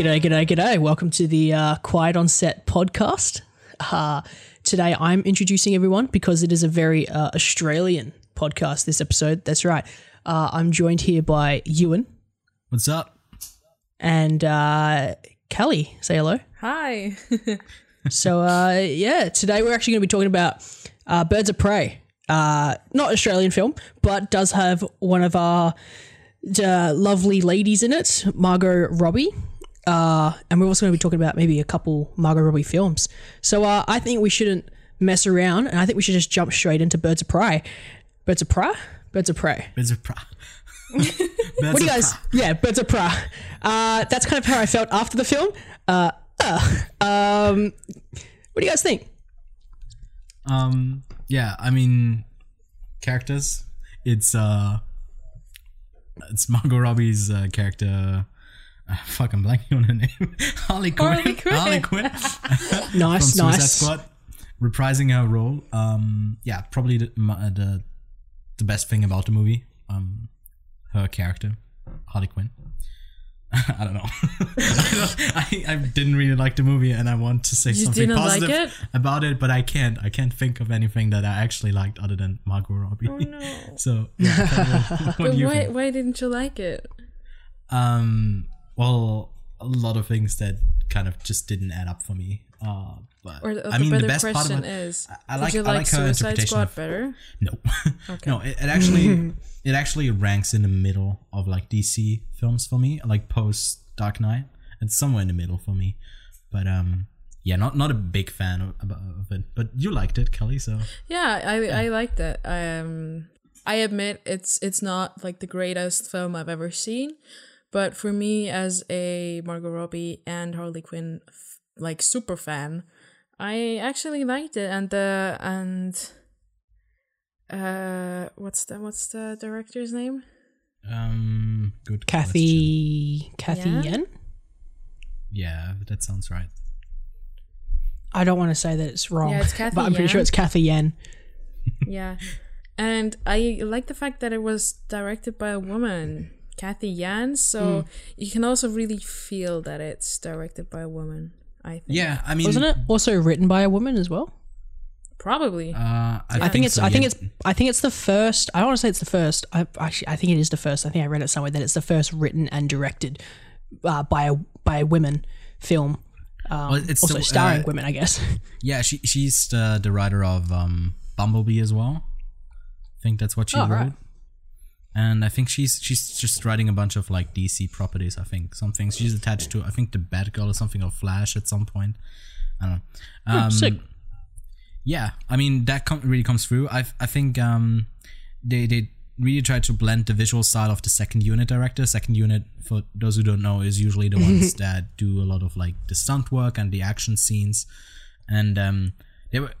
G'day, g'day, g'day. Welcome to the uh, Quiet on Set podcast. Uh, today I'm introducing everyone because it is a very uh, Australian podcast this episode. That's right. Uh, I'm joined here by Ewan What's up? and uh, Kally. Say hello. Hi. So, uh, yeah, today we're actually going to be talking about uh, Birds of Prey. Uh, not Australian film, but does have one of our uh, lovely ladies in it, Margot Robbie. Uh, and we're also going to be talking about maybe a couple Margot Robbie films. So uh, I think we shouldn't mess around, and I think we should just jump straight into Birds of Prey. Birds of Prey? Birds of Prey. Birds of Prey. What do you guys? Yeah, Birds of Prey. Uh, that's kind of how I felt after the film. Uh, uh, um, what do you guys think? Um, yeah, I mean, characters. It's uh, it's Margot Robbie's uh, character. Fuck, I'm blanking on her name. Harley Quinn. Harley Quinn. Harley Quinn. Nice, from Suicide nice. Squad, reprising her role. Um, yeah, probably the uh, the, the best thing about the movie. Um, her character, Harley Quinn. I don't know. I, I didn't really like the movie, and I want to say You something didn't like positive it? about it, but I can't. I can't think of anything that I actually liked other than Margot Robbie. Oh no. So, yeah, what, what But why think? why didn't you like it? Um, well, a lot of things that kind of just didn't add up for me. Uh, but Or the, I mean, the best part of question it, is I- I like- you I like, like her interpretation Squad of- better? no, no, it, it actually it actually ranks in the middle of like DC films for me, like post Dark Knight. It's somewhere in the middle for me, but um, yeah, not not a big fan of, of it. But you liked it, Kally, so Yeah, I I liked it. Um I admit it's it's not like the greatest film I've ever seen, but for me as a Margot Robbie and Harley Quinn like super fan, I actually liked it and the and uh what's the what's the director's name? um, good. question. Cathy, Cathy Yeah? Yen? Yeah, that sounds right. I don't want to say that it's wrong, Yeah, it's Cathy but I'm pretty sure it's Cathy Yen. yeah. And I like the fact that it was directed by a woman, Cathy Yan. So you can also really feel that it's directed by a woman, I think. Yeah, I mean, Wasn't it also written by a woman as well? Probably. Uh, I, I think it's. so, I think it's. I think it's the first. I don't want to say it's the first. I actually. I think it is the first. I think I read it somewhere that it's the first written and directed uh, by a by a women film. Um, Well, it's also the- starring uh, women, I guess. Yeah, she she's the, the writer of um, Bumblebee as well. I think that's what she Oh, wrote. right. And I think she's she's just writing a bunch of like DC properties. I think something she's attached to. I think the Batgirl or something or Flash at some point. I don't know. Um, Sick. yeah, I mean that com- really comes through. I I think um, they they really try to blend the visual style of the second unit director. Second unit, for those who don't know, is usually the ones that do a lot of like the stunt work and the action scenes, and um, they were.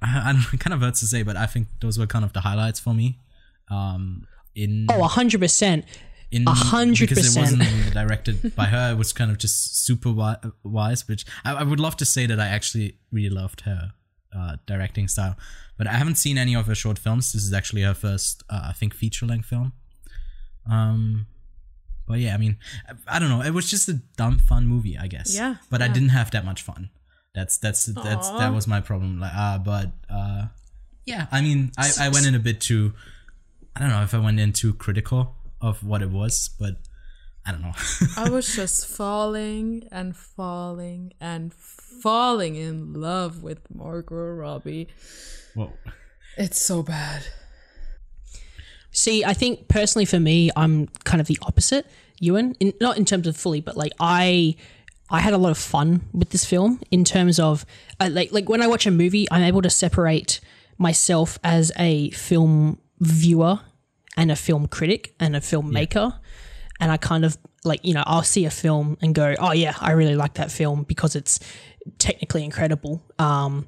I, I don't know, kind of hurts to say, but I think those were kind of the highlights for me. Um, in hundred percent. in A hundred because it wasn't directed by her. It was kind of just super wise. Which I, I would love to say that I actually really loved her uh, directing style, but I haven't seen any of her short films. This is actually her first, uh, I think, feature length film. Um, but yeah, I mean, I, I don't know. It was just a dumb fun movie, I guess. Yeah, But I didn't have that much fun. That's that's that's that was my problem. Like, uh, but uh, yeah, I mean, I, I went in a bit too. I don't know if I went in too critical of what it was, but I don't know. I was just falling and falling and falling in love with Margot Robbie. Whoa. It's so bad. See, I think personally for me, I'm kind of the opposite. Ewan, in, not in terms of fully, but like I, I had a lot of fun with this film in terms of uh, like like when I watch a movie, I'm able to separate myself as a film viewer and a film critic and a filmmaker, and I kind of like you know I'll see a film and go, oh yeah, I really like that film because it's technically incredible. Um,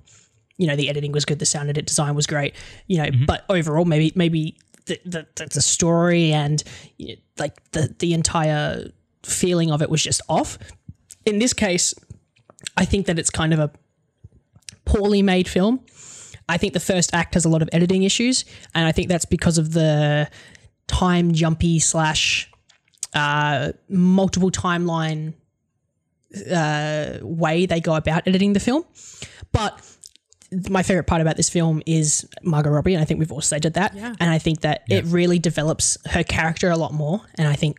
you know the editing was good, the sound edit design was great. You know, but overall, maybe maybe the the, the, the story and you know, like the the entire feeling of it was just off. In this case, I think that it's kind of a poorly made film. I think the first act has a lot of editing issues, and I think that's because of the time jumpy slash uh, multiple timeline uh, way they go about editing the film. But my favorite part about this film is Margot Robbie, and I think we've all stated that. Yeah. And I think that it really develops her character a lot more. And I think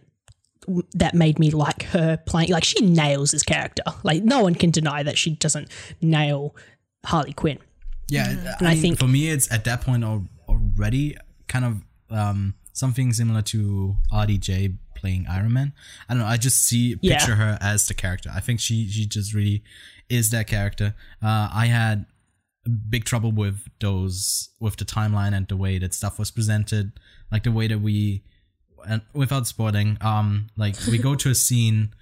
that made me like her playing. Like she nails this character. Like no one can deny that she doesn't nail Harley Quinn. Yeah, And I mean, think- for me, it's at that point al- already kind of um, something similar to RDJ playing Iron Man. I don't know. I just see Yeah. picture her as the character. I think she she just really is that character. Uh, I had big trouble with those with the timeline and the way that stuff was presented, like the way that we and without spoiling, um, like we go to a scene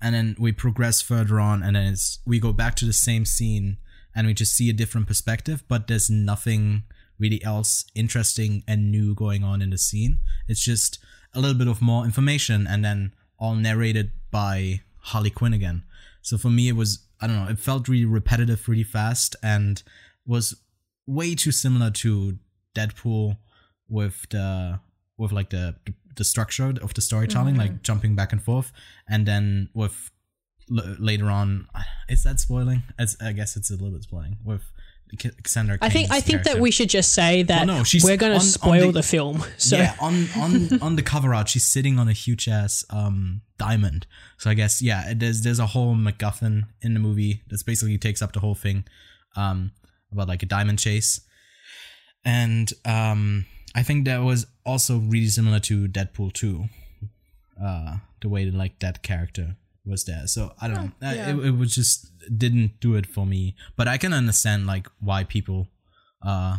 and then we progress further on and then it's we go back to the same scene and we just see a different perspective but there's nothing really else interesting and new going on in the scene. It's just a little bit of more information and then all narrated by harley quinn again. So for me it was i don't know it felt really repetitive really fast and was way too similar to deadpool with the with like the the structure of the storytelling like mm-hmm. jumping back and forth. And then with l- later on is that spoiling? It's, i guess it's a little bit spoiling with Cassandra I think I think that we should just say that Well, no, she's we're going on- to on spoil the- the, film. So. Yeah on on on the cover art she's sitting on a huge ass um diamond. So i guess yeah there's there's a whole macguffin in the movie that's basically takes up the whole thing um about like a diamond chase. And um i think that was also really similar to deadpool 2 uh the way that like that character was there so i don't know yeah. it, it was just didn't do it for me but i can understand like why people uh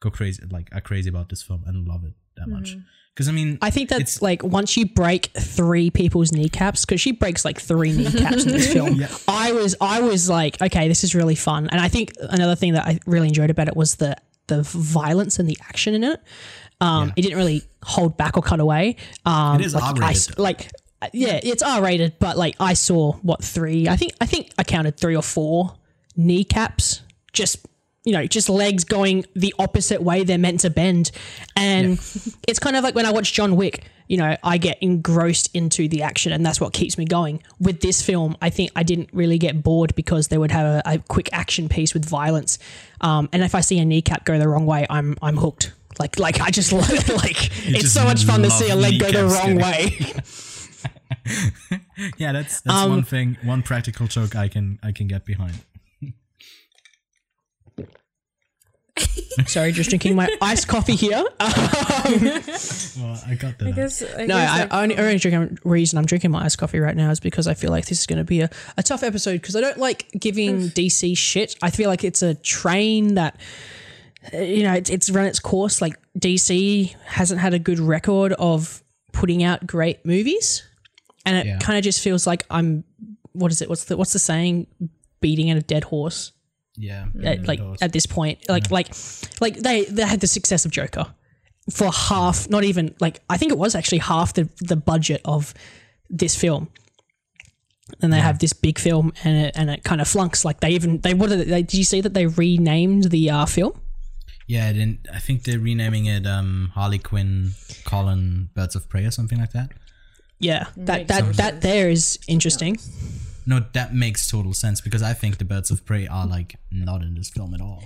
go crazy like are crazy about this film and love it that much because i mean I think that's like once you break three people's kneecaps, because she breaks like three kneecaps in this film. Yeah. I was I was like, okay, this is really fun. And I think another thing that I really enjoyed about it was the the violence and the action in it. Um, It didn't really hold back or cut away. Um, It is like, I R-rated, s- though. like yeah, it's R rated, but like I saw what three? I think I think I counted three or four kneecaps. Just you know, just legs going the opposite way they're meant to bend, and it's kind of like when I watch John Wick. You know, I get engrossed into the action, and that's what keeps me going. With this film, I think I didn't really get bored because they would have a, a quick action piece with violence, um, and if I see a kneecap go the wrong way, I'm I'm hooked. Like like I just love it. Like it's so much fun to see a leg go the wrong way. yeah that's that's Um, one thing one practical joke i can i can get behind Sorry, just drinking my iced coffee here. well i got that I guess. I No, guess I, like, only, only drinking reason I'm drinking my iced coffee right now is because I feel like this is going to be a, a tough episode because I don't like giving DC shit. I feel like it's a train that uh, you know it's, it's run its course. Like DC hasn't had a good record of putting out great movies, and it Yeah. kind of just feels like I'm what is it? What's the what's the saying? Beating at a dead horse yeah at, like those. at this point like like like they they had the success of joker for half not even like i think it was actually half the the budget of this film and they have this big film and it and it kind of flunks like they even they what did they did you see that they renamed the uh film yeah then i think they're renaming it um harley quinn colin birds of prey or something like that yeah that that more that there is interesting no that makes total sense because i think the birds of prey are like not in this film at all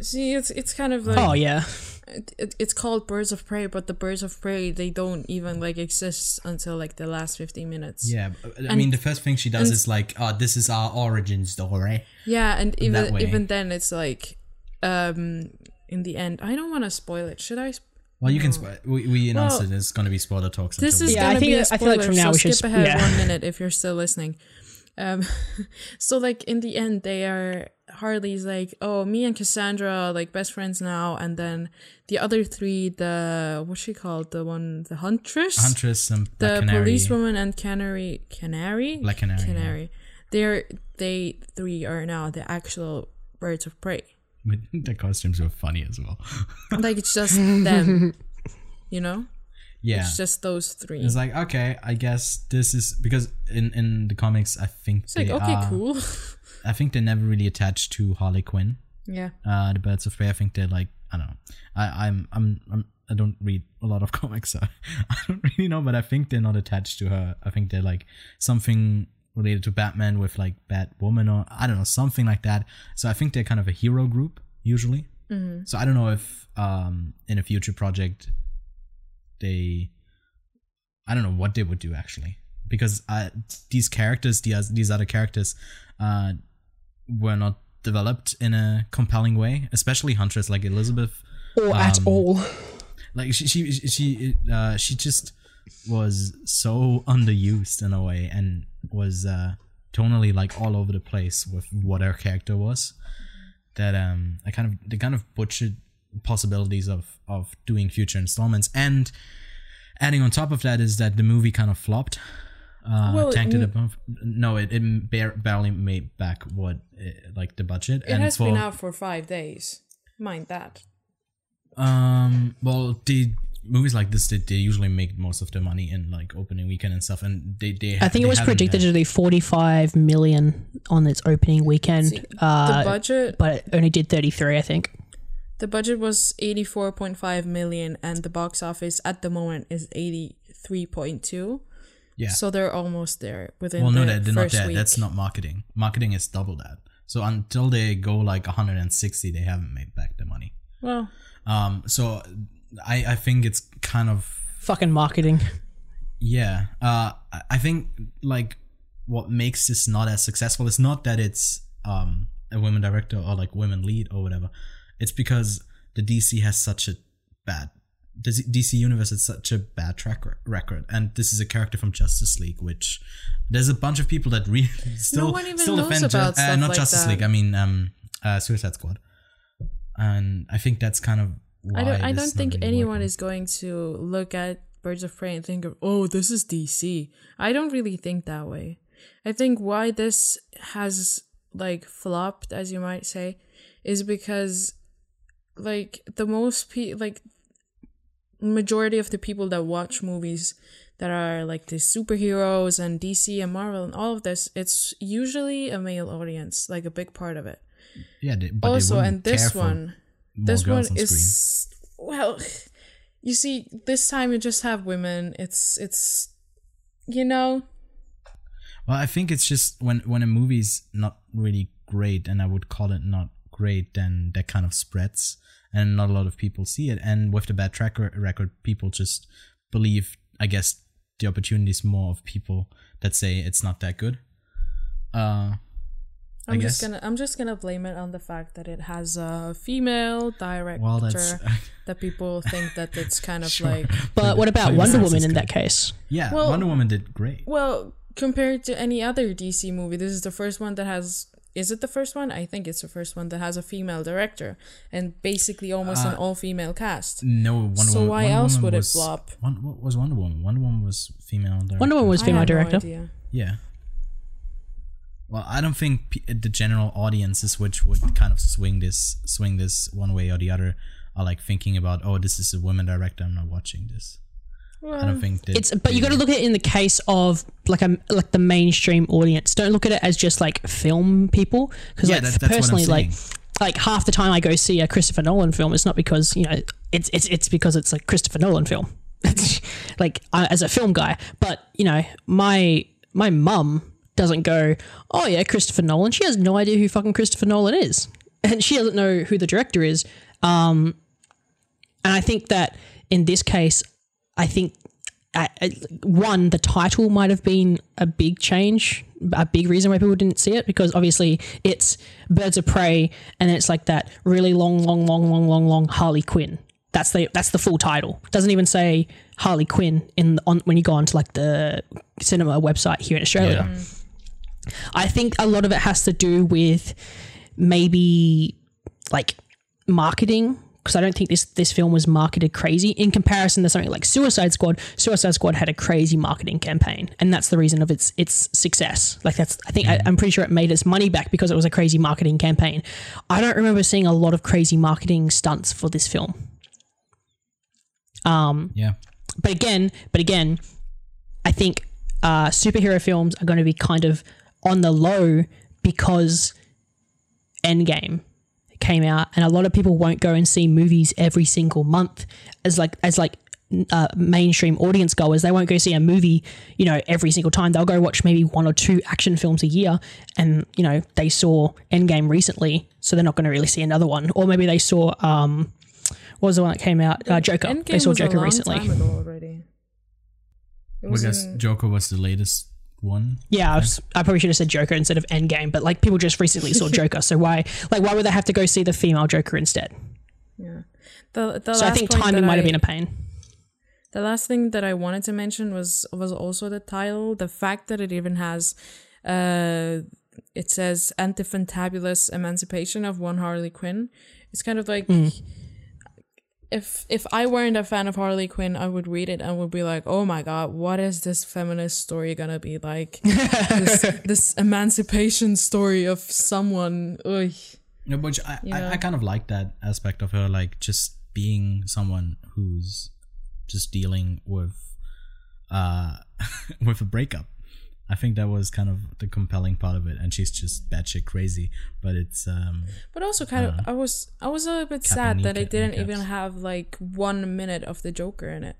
see, it's it's kind of like oh yeah it, it, it's called Birds of Prey, but the Birds of Prey they don't even like exist until like the last fifteen minutes. yeah but, i mean the first thing she does is like oh this is our origin story Yeah, and even even then it's like, um, in the end, I don't want to spoil it. Should I? Sp- well you can spo- we, we announced Well, it it's going to be spoiler talks This until is Yeah, I gonna think- be a I spoiler, feel like from now so we should skip ahead yeah. one minute if you're still listening. Um, so like in the end, they are Harley's like, oh, me and Cassandra are like best friends now, and then the other three, the what's she called, the one, the huntress, huntress and the policewoman and canary, canary, Black Canary, yeah. canary. They're they three are now the actual birds of prey. the costumes were funny as well Like it's just them, you know. yeah It's just those three. It's like okay, I guess this is because in in the comics, I think It's like okay, are, cool. I think they're never really attached to Harley Quinn. yeah. Uh, the Birds of Prey. I think they're like I don't know. I I'm I'm, I'm I don't read a lot of comics, so I don't really know. But I think they're not attached to her. I think they're like something related to Batman with like Batwoman or I don't know something like that. So I think they're kind of a hero group usually. So I don't know if um in a future project they I don't know what they would do actually because uh, these characters these these other characters uh were not developed in a compelling way, especially Huntress like Elizabeth or at Um, all. like she she she uh she just was so underused in a way and was uh tonally like all over the place with what her character was that um i kind of they kind of butchered possibilities of of doing future installments and adding on top of that is that the movie kind of flopped uh Well, tanked it n- above no it, it bare, barely made back what uh, like the budget It has been out for five days. Mind that. Um. Well, the movies like this, they, they usually make most of their money in like opening weekend and stuff, and they they. I think it was predicted to do 45 million on its opening weekend, See, uh, the budget but it only did 33, I think. the budget was 84.5 million and the box office at the moment is 83.2. Yeah. So they're almost there within well, the no, that they're not first that. week. That's not marketing. Marketing is double that. So until they go like 160, they haven't made back the money. well, Um. So I I think it's kind of Fucking marketing. Yeah. Uh I- think like what makes this not as successful is not that it's um a women director or like women lead or whatever. It's because the DC has such a bad the DC universe has such a bad track record and this is a character from Justice League which there's a bunch of people that really still even still defend Ju- about uh, not like Justice that. League I mean um uh Suicide Squad. And I think that's kind of I don't. I don't think anyone working. is going to look at Birds of Prey and think of, oh, this is DC. I don't really think that way. I think why this has like flopped, as you might say, is because like the most pe like majority of the people that watch movies that are like the superheroes and DC and Marvel and all of this, it's usually a male audience, like a big part of it. Yeah, they, but also, and this one, more this one on screen. is well you see this time you just have women it's it's you know Well, I think it's just when when a movie's not really great, and I would call it not great, then that kind of spreads, and not a lot of people see it. And with the bad track record, people just believe, I guess, the opportunities more of people that say it's not that good. Uh, i'm just guess. gonna i'm just gonna blame it on the fact that it has a female director Well, that's that people think that it's kind of Sure. like But what about Wonder Woman in that case? yeah. Well- Wonder Woman did great. well compared to any other dc movie this is the first one that has is it the first one i think it's the first one that has a female director and basically almost an Uh, all-female cast No, Wonder So Woman. So why Wonder else Woman would it flop? One, what was Wonder Woman? Wonder Woman was female. Director. Wonder Woman was I female have no director. idea. Yeah. Well, I don't think p- the general audiences, which would kind of swing this, swing this one way or the other, are like thinking about, oh, this is a woman director. I'm not watching this. I don't think that It's but you got to look at it in the case of like a like the mainstream audience. Don't look at it as just like film people because Yeah, like that- that's what I'm personally like like half the time I go see a Christopher Nolan film, it's not because you know it's it's it's because it's a Christopher Nolan film. like I, as a film guy, but you know my my mum doesn't go, oh yeah, Christopher Nolan. She has no idea who fucking Christopher Nolan is, and she doesn't know who the director is. Um, and I think that in this case, I think uh, uh, one the title might have been a big change, a big reason why people didn't see it because obviously it's Birds of Prey, and it's like that really long, long, long, long, long, long Harley Quinn. That's the that's the full title. It doesn't even say Harley Quinn in on when you go onto like the cinema website here in Australia. Yeah. I think a lot of it has to do with maybe like marketing because I don't think this this film was marketed crazy in comparison to something like Suicide Squad. Suicide Squad had a crazy marketing campaign, and that's the reason of its its success. Like that's I think I, I'm pretty sure it made its money back because it was a crazy marketing campaign. I don't remember seeing a lot of crazy marketing stunts for this film. Yeah. but again, but again, I think uh, superhero films are going to be kind of on the low because Endgame came out, and a lot of people won't go and see movies every single month as like as like uh, mainstream audience goers. They won't go see a movie, you know, every single time. They'll go watch maybe one or two action films a year, and you know they saw Endgame recently, so they're not going to really see another one. Or maybe they saw um, what was the one that came out? Uh, Joker. Endgame they saw was a Joker long recently. time ago already. I guess Joker was the latest one. Yeah, I, was, I probably should have said Joker instead of Endgame, but like people just recently saw Joker, so why like why would they have to go see the female Joker instead? yeah. The, the So I think timing that might have been a pain. The last thing that I wanted to mention was was also the title. The fact that it even has, uh, it says "and the Fantabulous Emancipation of One Harley Quinn." It's kind of like if if I weren't a fan of Harley Quinn, I would read it and would be like, "Oh my god, what is this feminist story gonna be like? this, this emancipation story of someone." Ugh. No, which I, Yeah. I, I kind of like that aspect of her, like just being someone who's just dealing with uh with a breakup. I think that was kind of the compelling part of it, and she's just batshit crazy. But it's um But also, kind of, I was I was a little bit sad that it didn't and even have like one minute of the Joker in it.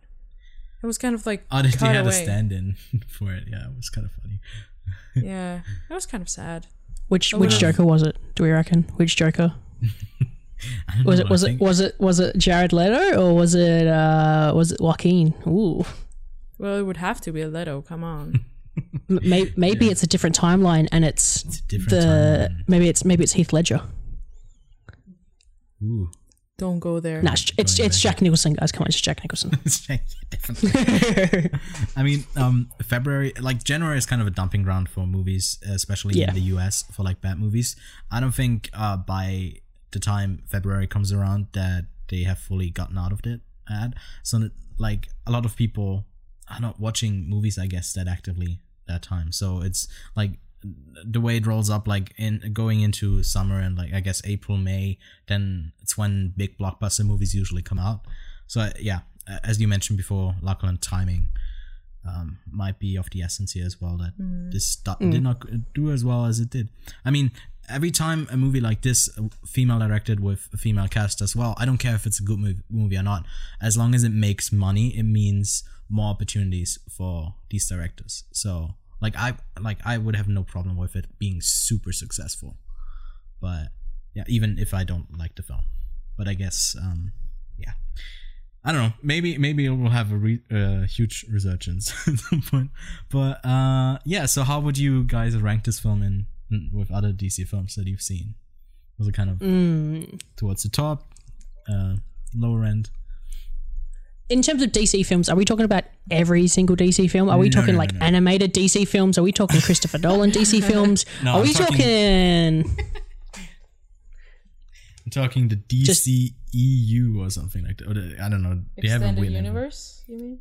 It was kind of like oh they, they cut had a stand-in for it. Yeah, it was kind of funny. Yeah, it was kind of sad. Which Oh, which wow. Joker was it? Do we reckon? Which Joker? Was it was it was it was it Jared Leto or was it uh was it Joaquin? Ooh. Well, it would have to be Leto. Come on. M- May, maybe it's a different timeline and it's, It's the timeline. maybe it's maybe it's Heath Ledger. Ooh. Don't go there. Nah, it's it's, it's. Jack Nicholson, guys. Come on, it's Jack Nicholson. yeah, definitely. I mean, um, February, like January, is kind of a dumping ground for movies, especially Yeah. in the US for like bad movies. I don't think uh, by the time February comes around that they have fully gotten out of it. Ad. So like a lot of people are not watching movies, I guess, that actively that time. So it's like the way it rolls up, like in going into summer and like I guess April, May, then it's when big blockbuster movies usually come out. So uh, yeah, as you mentioned before, Lachlan timing um, might be of the essence here as well. That this stu- did not do as well as it did. I mean, every time a movie like this, uh, female directed with a female cast as well, I don't care if it's a good movie or not. As long as it makes money, it means more opportunities for these directors. So like I like I would have no problem with it being super successful. But yeah, even if I don't like the film, but I guess um, yeah. I don't know. Maybe maybe it will have a re- uh, huge resurgence at some point. But uh, yeah. So how would you guys rank this film in, in with other DC films that you've seen? Was it kind of Mm. towards the top, uh, lower end? In terms of DC films, are we talking about every single DC film? Are we No, talking no, like no, no. animated DC films? Are we talking Christopher Nolan DC films? No, are I'm we talking- talking? I'm talking the Just- DCEU or something like that. Or the, I don't know. They have a Extended weird universe. You mean?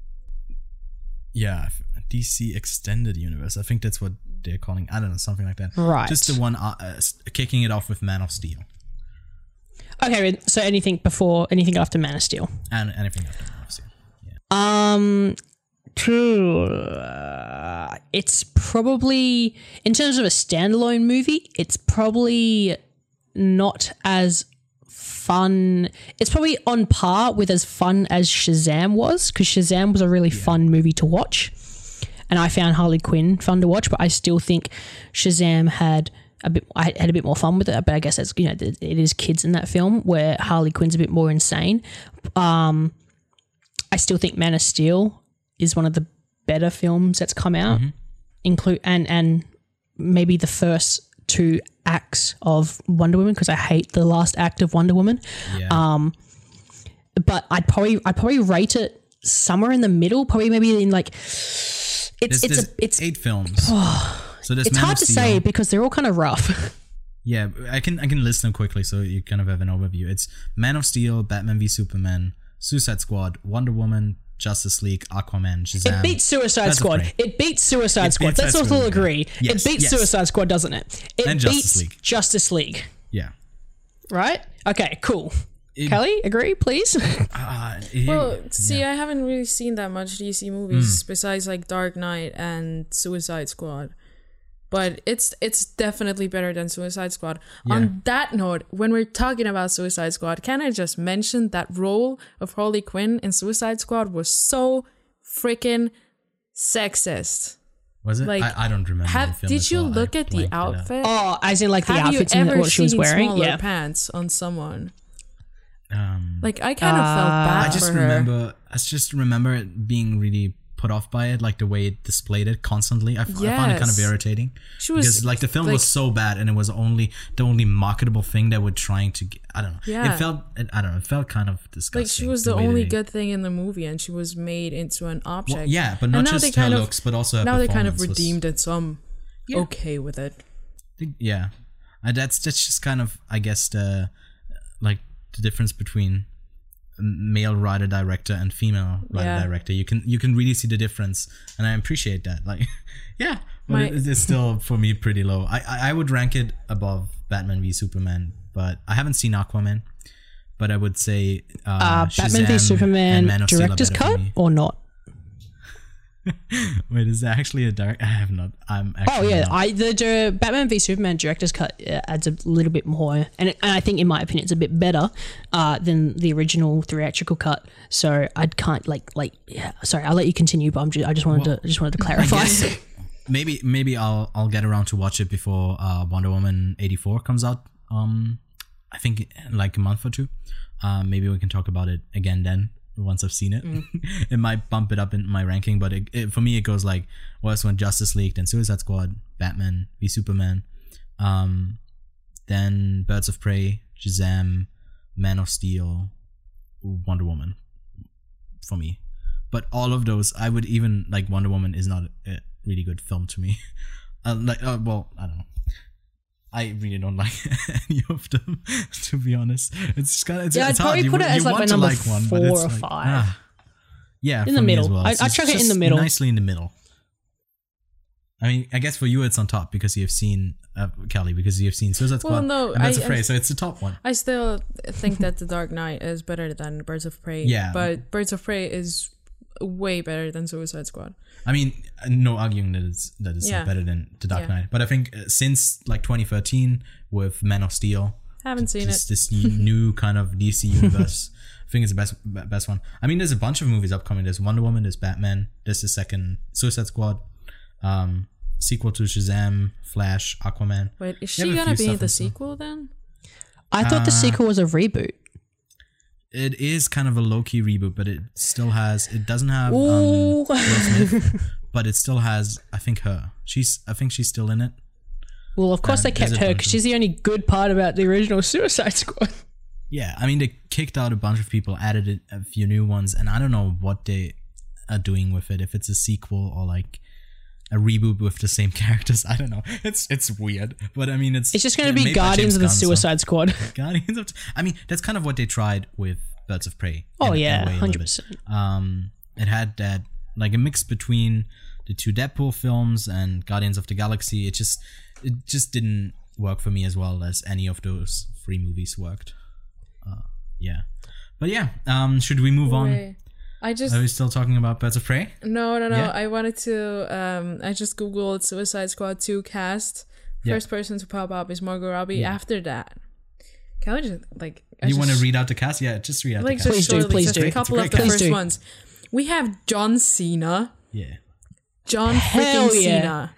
Yeah, DC Extended Universe. I think that's what they're calling. I don't know, something like that. Right. Just the one uh, uh, kicking it off with Man of Steel Okay, so anything before, anything after Man of Steel? and anything after Um, true. Uh, it's probably in terms of a standalone movie. It's probably not as fun. It's probably on par with as fun as Shazam was because Shazam was a really fun movie to watch, and I found Harley Quinn fun to watch. But I still think Shazam had a bit. I had a bit more fun with it. But I guess that's you know it is kids in that film where Harley Quinn's a bit more insane. Um, I still think Man of Steel is one of the better films that's come out. Include and and maybe the first two acts of Wonder Woman because I hate the last act of Wonder Woman. Yeah. Um, But I'd probably I'd probably rate it somewhere in the middle. Probably maybe in like it's There's, it's there's a it's eight films. so it's Man hard to say because they're all kind of rough. Yeah, I can I can list them quickly so you kind of have an overview. It's Man of Steel, Batman v Superman, Suicide Squad, Wonder Woman, Justice League, Aquaman, Shazam. It beats Suicide That's Squad. It beats Suicide It Squad. beats Let's that all agree. yes, it beats yes. Suicide Squad, doesn't it? It And beats Justice League. Justice League. Yeah. Right? Okay, cool. It- Kally, agree, please. Uh, it- Well, see, yeah. I haven't really seen that much DC movies Hmm. besides like Dark Knight and Suicide Squad. But it's it's definitely better than Suicide Squad. On that note, when we're talking about Suicide Squad, can I just mention that role of Harley Quinn in Suicide Squad was so freaking sexist. Was it? Like, I, I don't remember. the Have film did you well. I look at the blanked it out. outfit? Oh, as in like the Have you outfits and ever what she was seen wearing. smaller Yeah. pants on someone? Um, Like I kind of felt bad I just for her. remember. I just remember it being really put off by it, like the way it displayed it constantly. I found it kind of irritating She was because like the film like- was so bad, and it was only the only marketable thing that we're trying to. Get, I don't know. Yeah. It felt. It, I don't know. It felt kind of disgusting. like she was the, way only they- good thing in the movie, and she was made into an object. Well, yeah, but not And just her kind of- looks, but also her now they kind of performance was- redeemed it, so I'm Yeah. okay with it. yeah uh, that's that's just kind of i guess the like the difference between male writer director and female writer Yeah. director you can you can really see the difference and i appreciate that like yeah but My- it, it's still for me pretty low I, I i would rank it above batman v superman but i haven't seen aquaman but i would say uh, Uh, Batman v Superman and Man of Steel are director's cut or not? wait is that actually a direct i have not i'm Actually Oh yeah, not. I the, Batman v Superman director's cut uh, adds a little bit more, and, it, and I think in my opinion it's a bit better uh, than the original theatrical cut. So I can't like like yeah. Sorry, I'll let you continue, but I'm just, I just wanted to I just wanted to clarify. maybe maybe I'll I'll get around to watch it before uh, Wonder Woman eighty four comes out. Um, I think like a month or two. Uh, maybe we can talk about it again then once I've seen it. it might bump it up in my ranking, but it, it, for me it goes like was when Justice League, then Suicide Squad, Batman v Superman, um, then Birds of Prey, Shazam, Man of Steel, Wonder Woman. For me, but all of those i would even like wonder woman is not a really good film to me uh, like uh, well i don't know i really don't like any of them to be honest it's just kind of it's, Yeah, it's I'd hard. probably You put wa- it as, you like, my number like one, but four it's or like, five. ah. yeah In the middle. well. I- chuck it in the middle. nicely in the middle i mean i guess for you it's on top because you've seen uh, kally because you've seen suicide squad Well, no, and that's I- I- so it's the top one I still think that The Dark Knight is better than Birds of Prey. Yeah. But Birds of Prey is way better than Suicide Squad. I mean, no arguing that it's that it's Yeah. better than The Dark Yeah. Knight, but I think uh, since like 2013 with Man of Steel, Haven't seen this, it. this new kind of DC universe, I think it's the best best one. I mean, there's a bunch of movies upcoming. There's Wonder Woman, there's Batman, there's the second Suicide Squad, um, sequel to Shazam, Flash, Aquaman. Wait, is she gonna be in the in store. sequel then? I thought Uh, the sequel was a reboot. It is kind of a low key reboot, but it still has. It doesn't have um, Will Smith, but it still has. I think her. She's. I think she's still in it. Well, of course Um, they kept her because she's the only good part about the original Suicide Squad. Yeah, I mean they kicked out a bunch of people, added a few new ones, and I don't know what they are doing with it. If it's a sequel or like a reboot with the same characters, I don't know. It's it's weird, but I mean it's It's just going to be Guardians of the Gunn, so- Suicide Squad. Guardians of. I mean that's kind of what they tried with Birds of Prey. Oh in- in yeah, way, a little hundred percent. Um, it had that like a mix between the two Deadpool films and Guardians of the Galaxy. It just it just didn't work for me as well as any of those three movies worked. Uh, yeah, but yeah. Um, should we move on? Wait. I just Are we still talking about Birds of Prey? no no no. Yeah. I wanted to. Um, I just googled Suicide Squad two cast. Yeah. First person to pop up is Margot Robbie. After that, can I just like? I you want to read out the cast? Yeah, just read out like the cast. just Please do, please just do. a couple of the cast. first Please do. ones. We have John Cena. Yeah, John Hell freaking yeah. Cena.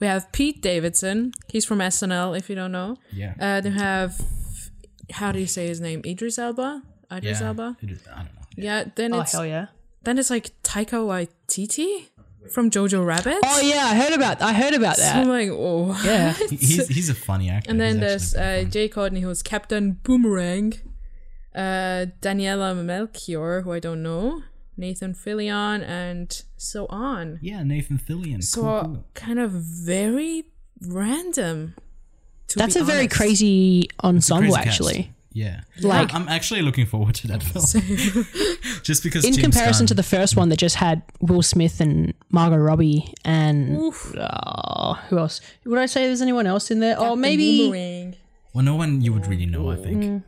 We have Pete Davidson. He's from SNL, if you don't know. yeah, Uh, they have how do you say his name? Idris Elba. Idris yeah. Elba. It is- I don't know. Yeah. Then Oh it's hell yeah! then it's like Taika Waititi from Jojo Rabbit. Oh yeah, I heard about I heard about So I'm like, oh. Yeah, He's he's a funny actor. And then He's there's actually pretty uh, Jai Courtney, who's Captain Boomerang. Uh, Daniela Melchior, who I don't know. Nathan Fillion, and so on. yeah, Nathan Fillion. So cool, cool. kind of very random. to that's be a very crazy ensemble Crazy cast. actually. Yeah, Like- I'm actually looking forward to that film. Just because In James comparison Gunn- to the first one that just had Will Smith and Margot Robbie and Oof. uh, who else? Would I say there's anyone else in there? Oh, maybe Boomerang. Well, no one you would really know, I think.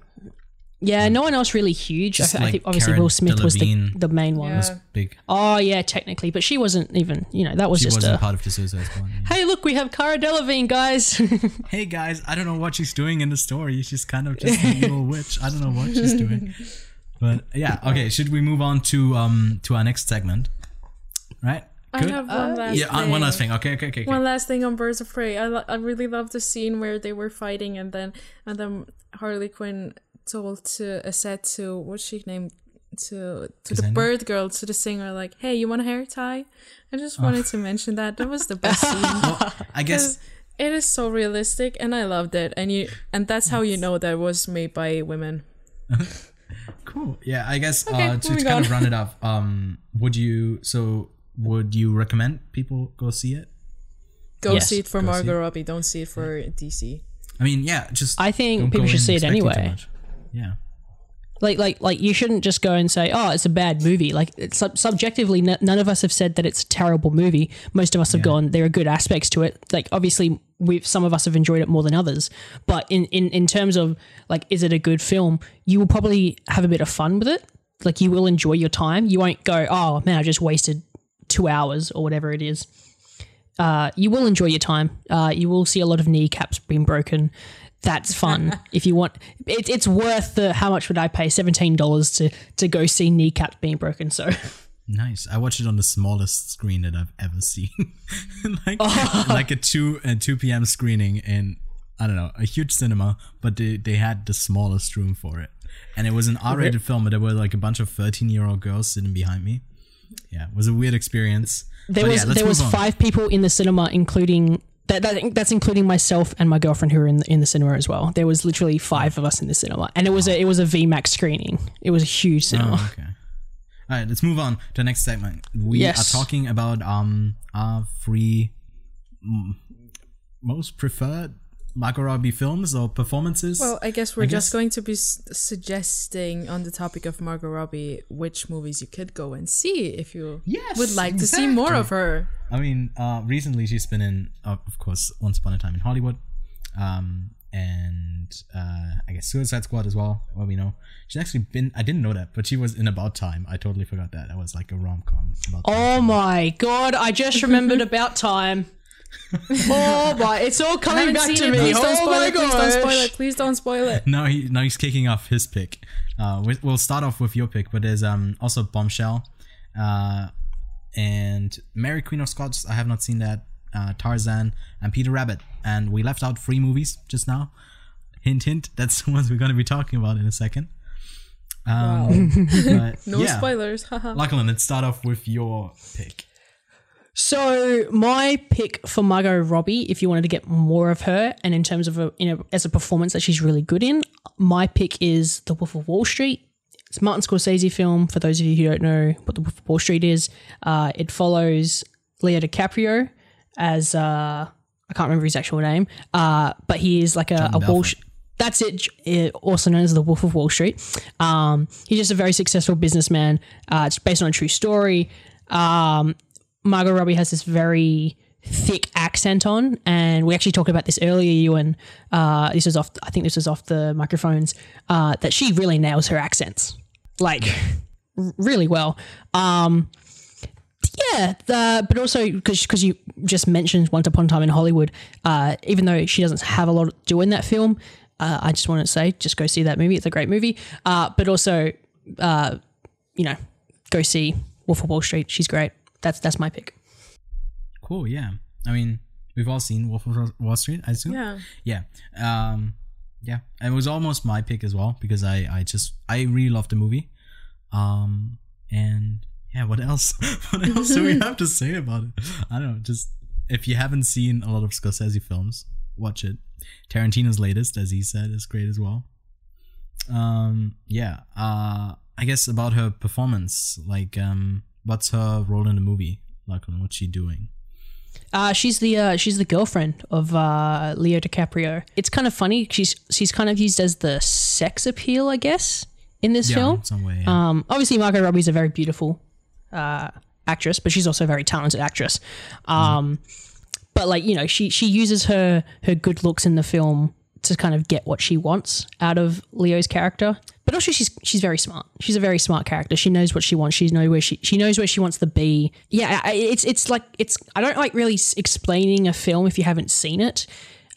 Yeah, no one else really huge. I, Just I like think obviously Cara Will Smith was the, Delevingne. the main one. Yeah. Big. Oh yeah, technically, but she wasn't even. You know, that was She just wasn't a. part of the Suicide Squad. yeah. Hey, look, we have Cara Delevingne, guys. Hey guys, I don't know what she's doing in the story. She's kind of just a evil witch. I don't know what she's doing. But yeah, okay. Should we move on to um to our next segment? Right. I have one last yeah. thing. uh, One last thing. Okay. Okay. Okay. okay. One last thing on Birds of Prey. I, lo- I really love the scene where they were fighting and then and then Harley Quinn told to uh, said to what's she named to to the Cassandra? bird girl to the singer like hey you want a hair tie I just wanted to mention that that was the best scene I guess. it is so realistic and I loved it and you and that's how you know that it was made by women Cool. Yeah. I guess Okay, uh, to, to kind of on. run it up. Um, would you? So would you recommend people go see it? go Yes, see it for go Margot. Robbie don't see it for DC I mean, yeah. Just. I think people should see it expecting too anyway. Yeah. like like like you shouldn't just go and say oh it's a bad movie. Like sub- subjectively n- none of us have said that it's a terrible movie. Most of us have gone there are good aspects to it. Like obviously we've some of us have enjoyed it more than others. But in in in terms of like is it a good film? You will probably have a bit of fun with it. Like you will enjoy your time. You won't go oh man i just wasted two hours or whatever it is. Uh, you will enjoy your time. Uh, you will see a lot of kneecaps being broken. That's fun. if you want, it, it's worth the. How much would I pay? Seventeen dollars to to go see kneecaps being broken. So Nice. I watched it on the smallest screen that I've ever seen, like Oh. like a two a two p.m. screening in I don't know a huge cinema, but they they had the smallest room for it, and it was an R-rated film, but there were like a bunch of thirteen-year-old girls sitting behind me. Yeah, it was a weird experience. there But was yeah, there was on. five people in the cinema, including. That, that, that's including myself and my girlfriend who were in the, in the cinema as well. There was literally five of us in the cinema, and it was a it was a VMAX screening. It was a huge cinema. Oh, okay. All right, let's move on to the next segment. We Yes. are talking about um our three mm, most preferred Margot Robbie films or performances. Well, I guess we're I just guess- going to be s- suggesting on the topic of Margot Robbie which movies you could go and see if you Yes, would like to see more of her. I mean, uh, recently she's been in, uh, of course, Once Upon a Time in Hollywood, um, and uh, I guess Suicide Squad as well. Well, we know she's actually been. I didn't know that, but she was in About Time. I totally forgot that. That was like a rom com. Oh my god! I just remembered about time. oh my! It's all coming back to it. me. Please don't oh spoil my it. Please don't spoil it. Please don't spoil it. Now he now he's kicking off his pick. Uh, we, we'll start off with your pick, but there's um also Bombshell, uh, and Mary Queen of Scots. I have not seen that. Uh, Tarzan and Peter Rabbit, and we left out three movies just now. Hint, hint. That's the ones we're going to be talking about in a second. Um, but No yeah. spoilers. haha. Lachlan, let's start off with your pick. So my pick for Margot Robbie, if you wanted to get more of her, and in terms of a, you know, as a performance that she's really good in, my pick is The Wolf of Wall Street. It's a Martin Scorsese film. For those of you who don't know what The Wolf of Wall Street is, uh, it follows Leo DiCaprio as uh, I can't remember his actual name, uh, but he is like a, a Wall. Belfort. That's it, uh, also known as the Wolf of Wall Street. Um, he's just a very successful businessman. Uh, it's based on a true story. Um, Margot Robbie has this very thick accent on, and we actually talked about this earlier. You and uh, this was off. I think this was off the microphones. Uh, that she really nails her accents, like really well. Um, yeah, the, but also because you just mentioned Once Upon a Time in Hollywood, uh, even though she doesn't have a lot to do in that film, uh, I just want to say, just go see that movie. It's a great movie. Uh, but also, uh, you know, go see Wolf of Wall Street. She's great. That's that's my pick. Cool. Yeah. I mean, we've all seen Wolf of Wall Street. I assume. Yeah. yeah um yeah it was almost my pick as well because i i just i really loved the movie um and yeah what else what else do we have to say about it i don't know just if you haven't seen a lot of scorsese films watch it tarantino's latest as he said is great as well um yeah uh i guess about her performance like um what's her role in the movie like what's she doing Uh, she's the uh, she's the girlfriend of uh, Leo DiCaprio. It's kind of funny. She's she's kind of used as the sex appeal, I guess, in this yeah film. in some way yeah. Um, obviously, Margot Robbie's a very beautiful uh, actress, but she's also a very talented actress. Um, But like you know, she she uses her her good looks in the film to kind of get what she wants out of Leo's character. But also she's she's very smart. She's a very smart character. She knows what she wants. She knows where she she knows where she wants to be. Yeah, it's it's like it's. I don't like really explaining a film if you haven't seen it.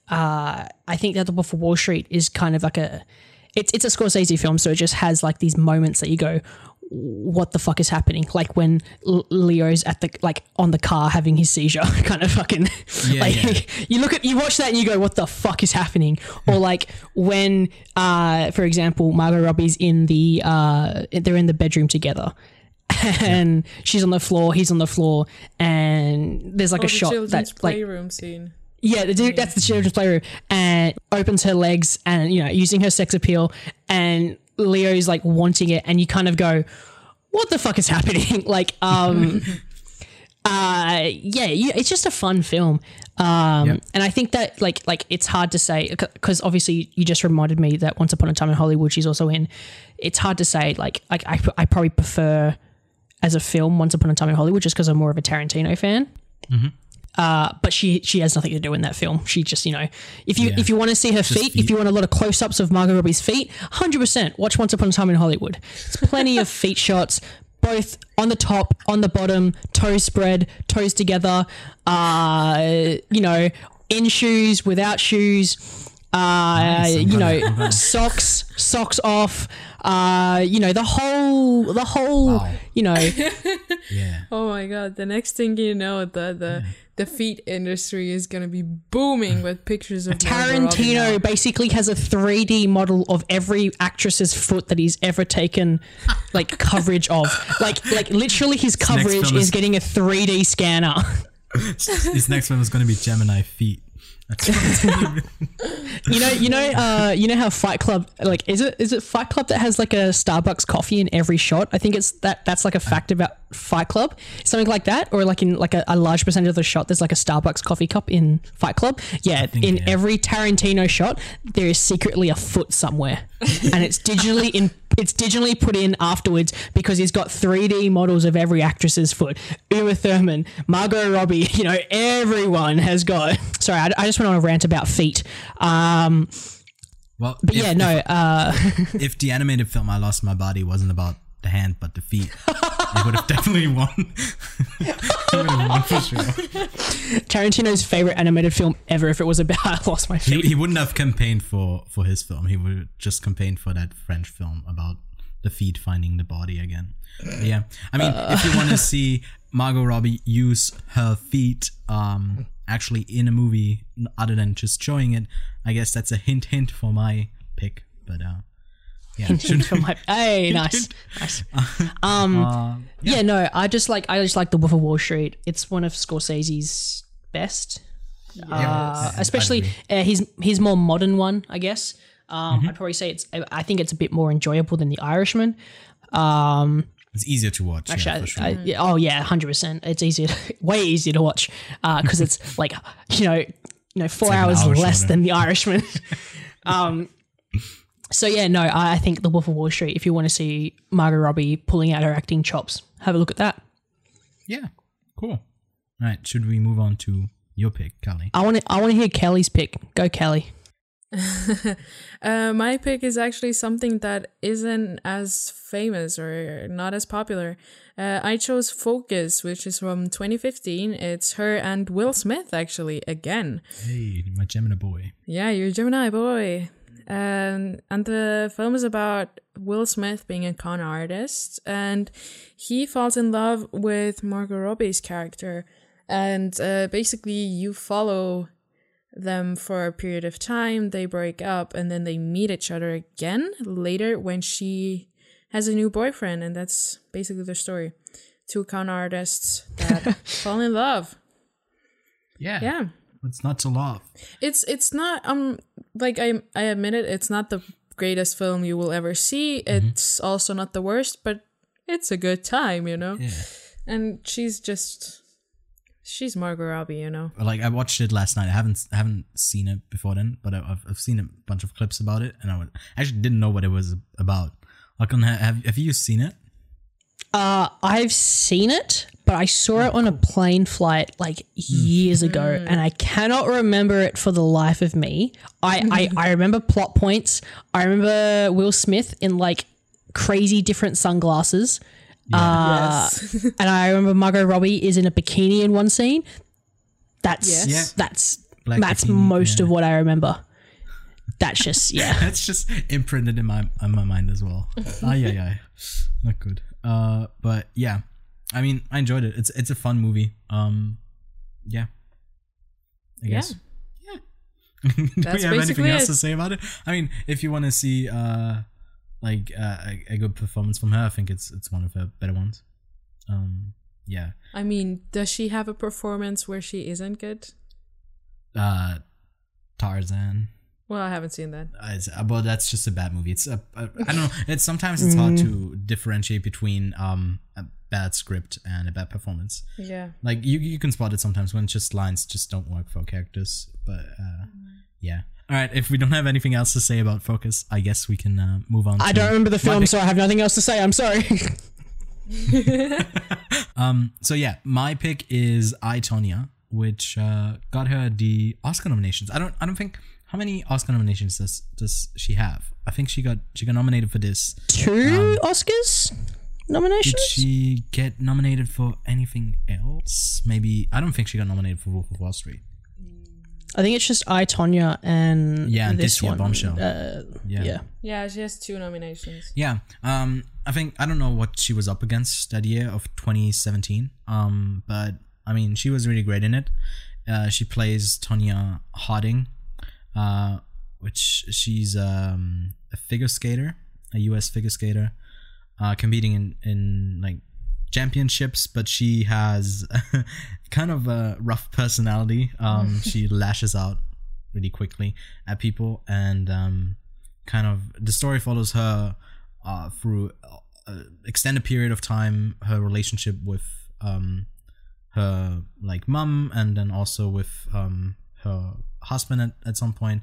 Uh, I think that The Wolf of Wall Street is kind of like a. It's it's a Scorsese film, so it just has like these moments that you go, what the fuck is happening? Like when L- Leo's at the like on the car having his seizure, kind of fucking. Yeah, like yeah. you look at you watch that and you go, what the fuck is happening? Or like when, uh, for example, Margot Robbie's in the uh, they're in the bedroom together. And she's on the floor, he's on the floor, and there's like Oh, a the shot children's that like playroom scene. yeah, the dude, that's the children's playroom, and opens her legs and you know using her sex appeal, and Leo's like wanting it, and you kind of go, "What the fuck is happening?" like, um, uh, yeah, you, it's just a fun film, um, Yep. and I think that like like it's hard to say because obviously you just reminded me that Once Upon a Time in Hollywood she's also in. It's hard to say like like I I probably prefer as a film Once Upon a Time in Hollywood just because I'm more of a Tarantino fan Uh, but she she has nothing to do in that film. She just you know if you Yeah. if you want to see her feet, if you want a lot of close ups of Margot Robbie's feet, hundred percent watch Once Upon a Time in Hollywood. It's plenty of feet shots, both on the top, on the bottom, toes spread, toes together. Uh, you know, in shoes, without shoes. Uh, you know, socks, socks off. Uh, you know, the whole, the whole, Wow. you know, Yeah. Oh my god! The next thing you know, the the the feet industry is gonna be booming with pictures of Margot Tarantino basically has a 3D model of every actress's foot that he's ever taken like coverage of. Like like literally his coverage is, is- getting a 3D scanner. His next one is going to be Gemini Feet. You know, you know, uh, you know how Fight Club like is it is it Fight Club that has like a Starbucks coffee in every shot? I think it's that that's like a fact about Fight Club, something like that, or like in like a, a large percentage of the shot, there's like a Starbucks coffee cup in Fight Club. Yeah, think, in yeah. every Tarantino shot, there is secretly a foot somewhere, and it's digitally in. It's digitally put in afterwards because he's got 3D models of every actress's foot. Uma Thurman, Margot Robbie, you know, everyone has got. Sorry, I, I just went on a rant about feet. Um, well, but if, yeah, no. Uh, if, if the animated film I Lost My Body wasn't about the hand but the feet, it would have definitely won. it would have won for sure. Tarantino's favorite animated film ever. If it was about I lost my He, feet. he wouldn't have campaigned for for his film. He would just campaigned for that French film about the feet finding the body again. But yeah, I mean, if you want to see Margot Robbie use her feet, um, actually in a movie other than just showing it, I guess that's a hint, hint for my pick. But uh, yeah, shouldn't- From my- hey, nice, nice. Um, uh, yeah. no, I just like I just like The Wolf of Wall Street. It's one of Scorsese's best, uh, especially uh, his his more modern one, I guess. Um, I'd probably say it's. I think it's a bit more enjoyable than The Irishman. Um, it's easier to watch. Actually, yeah, sure. I- oh yeah, hundred percent. It's easier, way easier to watch because it's like you know, you know, four like hours hour less shorter. than The Irishman. um, so yeah, no, I, I think The Wolf of Wall Street. If you want to see Margot Robbie pulling out her acting chops, have a look at that. yeah, cool. All right, should we move on to your pick, Kally? I want to, I want to hear Kally's pick. Go, Kally. Uh, my pick is actually something that isn't as famous or not as popular. Uh, I chose Focus, which is from 2015. It's her and Will Smith, actually, again. Hey, my Gemini boy. Yeah, you're a Gemini boy. Um, and the film is about Will Smith being a con artist, and he falls in love with Margot Robbie's character. And uh, basically, you follow them for a period of time. They break up, and then they meet each other again later when she has a new boyfriend, and that's basically their story. Two con artists that fall in love. Yeah, Yeah. It's not to love? It's it's not um like I I admit it, it's not the greatest film you will ever see. It's also not the worst, but it's a good time, you know. Yeah. And she's just she's Margot Robbie, you know. like I watched it last night. I haven't I haven't seen it before then, but I- I've I've seen a bunch of clips about it, and I would- actually didn't know what it was about. Like, have have you seen it? Uh, I've seen it, but I saw it on a plane flight like years ago, and I cannot remember it for the life of me. I, I, I remember plot points. I remember Will Smith in like crazy different sunglasses. Uh, yes. and I remember Margot Robbie is in a bikini in one scene. That's Yes. That's Black that's bikini, most yeah. of what I remember. That's just yeah. That's just imprinted in my in my mind as well. Ah, yeah, yeah, not good. Uh, but yeah, I mean, I enjoyed it. It's it's a fun movie. Um, yeah, I Yeah. guess. Yeah. Do That's we have anything basically else it. to say about it? I mean, if you want to see uh, like uh, a, a good performance from her, I think it's it's one of her better ones. Um, yeah. I mean, does she have a performance where she isn't good? Uh, Tarzan. Well, I haven't seen that. Uh, It's, uh, well, that's just a bad movie. It's a, a, I don't know. It's sometimes it's hard to differentiate between um a bad script and a bad performance. Yeah. Like you you can spot it sometimes when just lines just don't work for characters. But uh, yeah. All right. If we don't have anything else to say about Focus, I guess we can uh, move on. I to don't remember the film, pick. so I have nothing else to say. I'm sorry. Um. So yeah, my pick is I Tonya, which uh, got her the Oscar nominations. I don't. I don't think how many Oscar nominations does does she have? I think she got she got nominated for this. Two Oscars nominations. Did nominations. she get nominated for anything else? Maybe I don't think she got nominated for Wolf of Wall Street. I think it's just I Tonya and Yeah, and this this year, one. Bombshell. Uh, Yeah. yeah. Yeah, she has two nominations. Yeah. Um. I think I don't know what she was up against that year of 2017. Um. But I mean, she was really great in it. Uh, she plays Tonya Harding, uh, which she's um a figure skater, a U.S. figure skater, uh, competing in in like championships, but she has kind of a rough personality. Um, she lashes out really quickly at people, and um, kind of the story follows her uh, through an extended period of time, her relationship with um, her like mum, and then also with um, her husband at, at some point.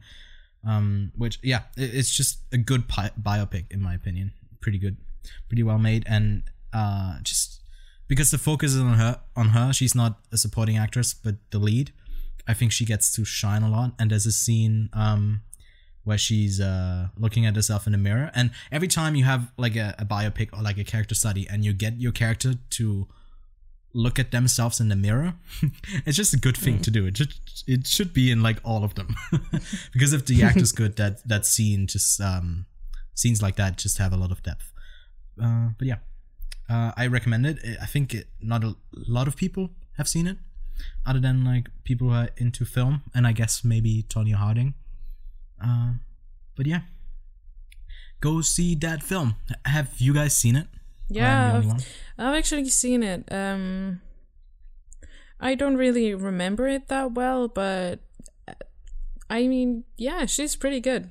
Um, which yeah, it, it's just a good pi- biopic in my opinion. Pretty good, pretty well made, and uh, just because the focus is on her, on her, she's not a supporting actress, but the lead. I think she gets to shine a lot, and there's a scene um, where she's uh, looking at herself in the mirror, and every time you have like a, a biopic or like a character study, and you get your character to look at themselves in the mirror, it's just a good thing to do. It just it should be in like all of them, because if the actor's good, that that scene just um, scenes like that just have a lot of depth. Uh, but yeah, uh, I recommend it. I think it, not a lot of people have seen it, other than like people who are into film, and I guess maybe Tonya Harding. Uh, but yeah, go see that film. Have you guys seen it? Or am I the Yeah, I've. I've actually seen it. Um, I don't really remember it that well, but uh, I mean, yeah, she's pretty good.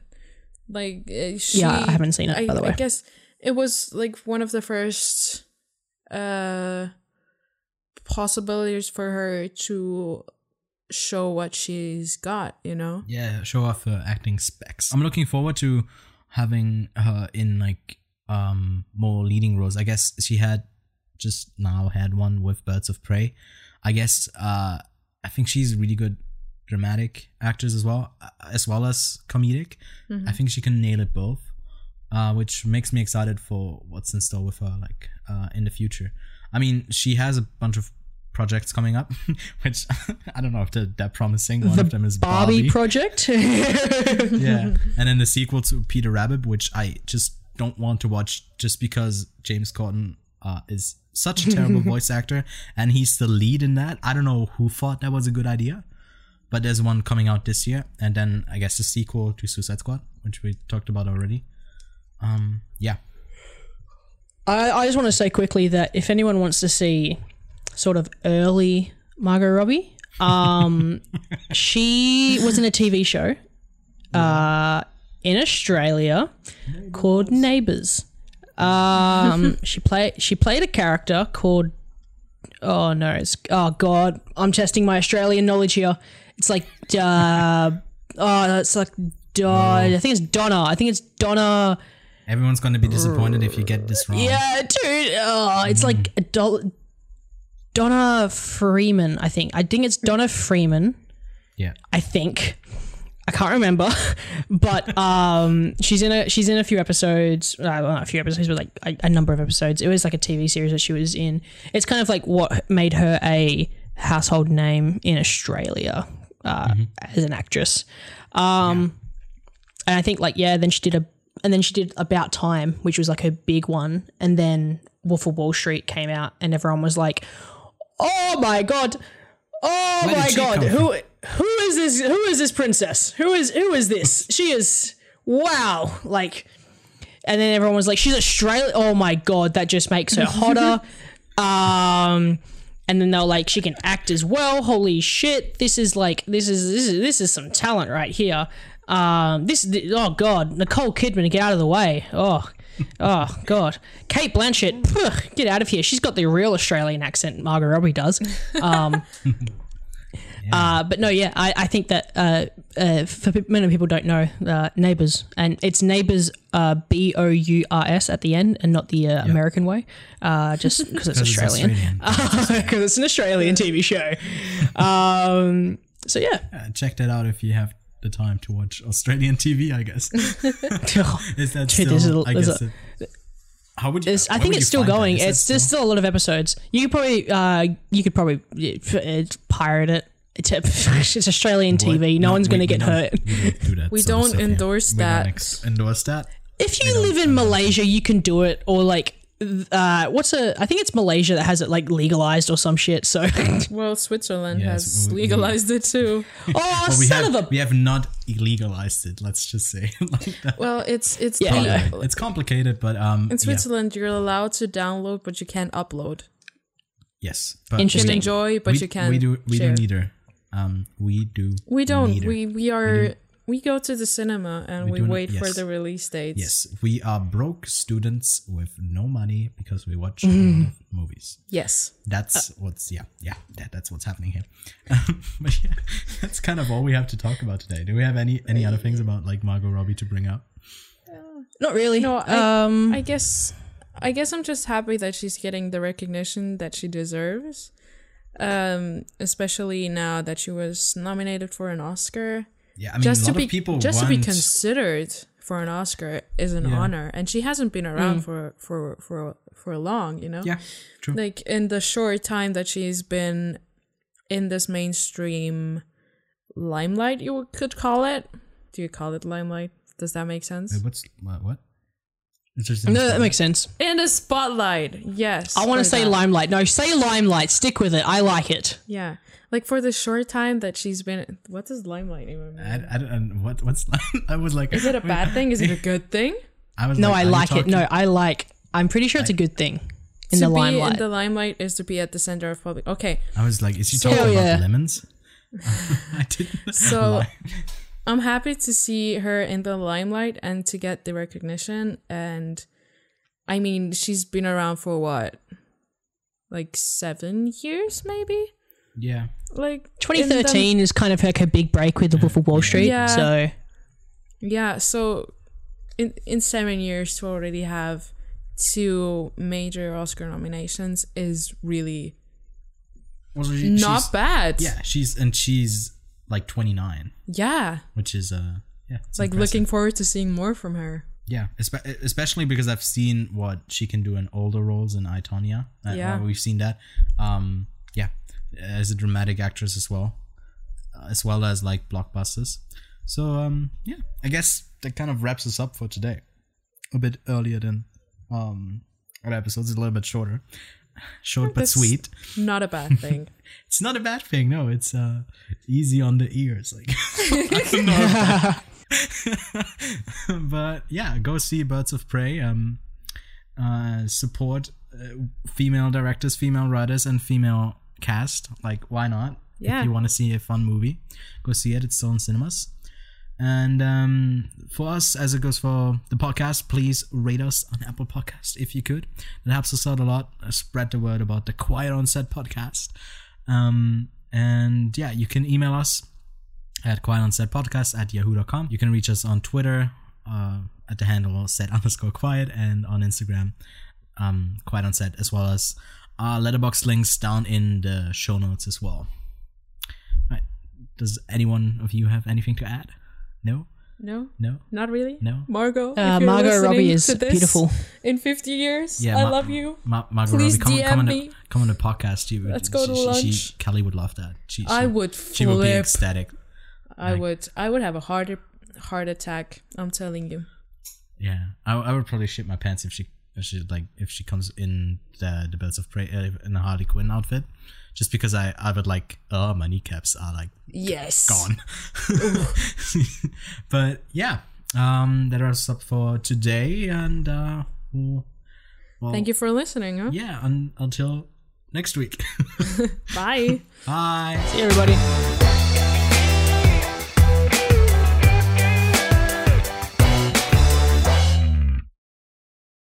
Like, uh, she, Yeah, I haven't seen it, I, by the way, I guess it was like one of the first uh possibilities for her to show what she's got. You know. Yeah, show off her acting specs. I'm looking forward to having her in like um more leading roles. I guess she had just now had one with Birds of Prey. I guess uh I think she's really good dramatic actors as well, uh, as well as comedic. I think she can nail it both, uh, which makes me excited for what's in store with her like uh, in the future. I mean, she has a bunch of projects coming up, which I don't know if they're that promising. One of them is Barbie, Barbie. project. yeah, and then the sequel to Peter Rabbit, which I just don't want to watch just because James Corden uh, is such a terrible voice actor and he's the lead in that. I don't know who thought that was a good idea, but there's one coming out this year, and then I guess the sequel to Suicide Squad, which we talked about already. Um, yeah, I, I just want to say quickly that if anyone wants to see sort of early Margot Robbie, um, she was in a TV show uh, in Australia called Neighbours. Um, she played she played a character called oh no it's oh god I'm testing my Australian knowledge here. It's like uh, oh it's like uh, I think it's Donna. I think it's Donna. Everyone's gonna be disappointed if you get this wrong. Yeah, dude. Oh, it's like adult. Donna Freeman. I think. I think it's Donna Freeman. Yeah. I think. I can't remember, but um, she's in a she's in a few episodes. Uh, well, not a few episodes, but like a, a number of episodes. It was like a TV series that she was in. It's kind of like what made her a household name in Australia uh, as an actress. Um, and I think like yeah, then she did a and then she did About Time, which was like her big one, and then Wolf of Wall Street came out, and everyone was like, "Oh my god, oh Where my god, who who is this? Who is this princess? Who is who is this? she is wow, like." And then everyone was like, "She's Australian." Oh my god, that just makes her hotter. um, and then they're like, "She can act as well." Holy shit! This is like this is this is this is some talent right here. Um, this oh god, Nicole Kidman, get out of the way. Oh, oh god, Cate Blanchett, pugh, get out of here. She's got the real Australian accent. Margot Robbie does. Um, uh, but no, yeah, I, I think that uh, uh, for many people don't know uh, neighbors, and it's neighbors uh, B O U R S at the end, and not the uh, American way, uh, just because it's it's Australian. Because it's an Australian TV show. Um, so yeah, check that out if you have the time to watch Australian TV. I guess is that still? there's a- I guess. it, how would you? It's, I think it's you still going. Is that It's there's still- still a lot of episodes. You could probably uh, you could probably uh, uh, pirate it. It's, it's Australian What? TV. No, one's going to get don't- hurt. We don't do that. We sort don't stuff here. endorse We don't that. ex- endorse that. If you live in Malaysia, you can do it. Or like, uh, what's a? I think it's Malaysia that has it like legalized or some shit. So, Well, Switzerland Yes, has we- we- legalized it too. oh, But we son have of a we have not illegalized it. Let's just say like that. Well, it's it's Yeah, the- I. It's complicated, but um, in yeah. Switzerland you're allowed to download, but you can't upload. yes, but You can Interesting. enjoy, but we, you can't. we do we share. do neither. Um, we do. We don't. neither. We we are. We go to the cinema and We we, do not- wait for the release dates. Yes, we are broke students with no money because we watch a lot of movies. Yes. That's what's yeah yeah that, that's what's happening here. but yeah, that's kind of all we have to talk about today. Do we have any any other things about like Margot Robbie to bring up? not really. No, I, um, I guess I guess I'm just happy that she's getting the recognition that she deserves. Um, especially now that she was nominated for an Oscar. Yeah, I mean just a to be of people just to be considered for an Oscar is an Yeah. honor, and she hasn't been around mm. for for for for long. You know, Yeah, true. like in the short time that she's been in this mainstream limelight, you could call it. Do you call it limelight? Does that make sense? Wait, what's what? what? No, that makes sense. In the spotlight, yes. I want to say that. limelight. No, say limelight. Stick with it. I like it. Yeah, like for the short time that she's been. What does limelight even mean? I, I don't what what's I was like Is it a bad thing? Is it a good thing? I was No, like, I like it. No, I like. I'm pretty sure it's a good thing in to the be limelight. in the limelight is to be at the center of public. Okay, I was like, is he So- talking Hell about yeah. lemons? I didn't. So- lie. I'm happy to see her in the limelight and to get the recognition. And I mean, she's been around for what, like seven years, maybe. Yeah, Like in the- 2013 is kind of like her big break with the Wolf of Wall Street. Yeah. So Yeah, so in in seven years to already have two major Oscar nominations is really well, she- not bad. Yeah, she's and she's like 29, Yeah. which is uh yeah, it's Like impressive. looking forward to seeing more from her. Yeah, espe- especially because I've seen what she can do in older roles in Itonia. Tonya. Uh, Yeah. we've seen that. Um, yeah, as a dramatic actress as well, uh, as well as like blockbusters. So um, yeah, I guess that kind of wraps us up for today. A bit earlier than um other episodes, a little bit shorter, short but That's- sweet. Not a bad thing. It's not a bad thing. No, it's uh easy on the ears. Like I don't know. but yeah, go see Birds of Prey. Um, uh, support uh, female directors, female writers, and female cast. Like, why not? Yeah. If you want to see a fun movie, go see it. It's still in cinemas. And um, for us, as it goes for the podcast, please rate us on Apple Podcast if you could. That helps us out a lot. Uh, Spread the word about the Quiet on Set podcast. Um, and yeah, you can email us at quietonsetpodcast at yahoo.com. You can reach us on Twitter uh, at the handle set underscore quiet and on Instagram um, quiet on set as well as uh, Letterboxd links down in the show notes as well. Right. Does anyone of you have anything to add? No? No, No? not really. No? Margot. Uh, Margot Robbie is this beautiful. In 50 years, Yeah, I Ma- love you. Ma- Margot Please Robbie, come, come, on DM the, me. come on the podcast. You, Let's go she, to she- she- lunch. Kally would love that. She, she, I would She would be ecstatic. I Like- would. I would have a heart heart attack. I'm telling you. Yeah, I, I would probably shit my pants if she, if she like if she comes in the the Birds of Prey uh, in a Harley Quinn outfit, just because I I would like oh my kneecaps are like Yes. gone. but yeah, um, that wraps up for today, and uh, we'll, well, Thank you for listening. Huh? Yeah, un- until next week. Bye. Bye. See you, everybody.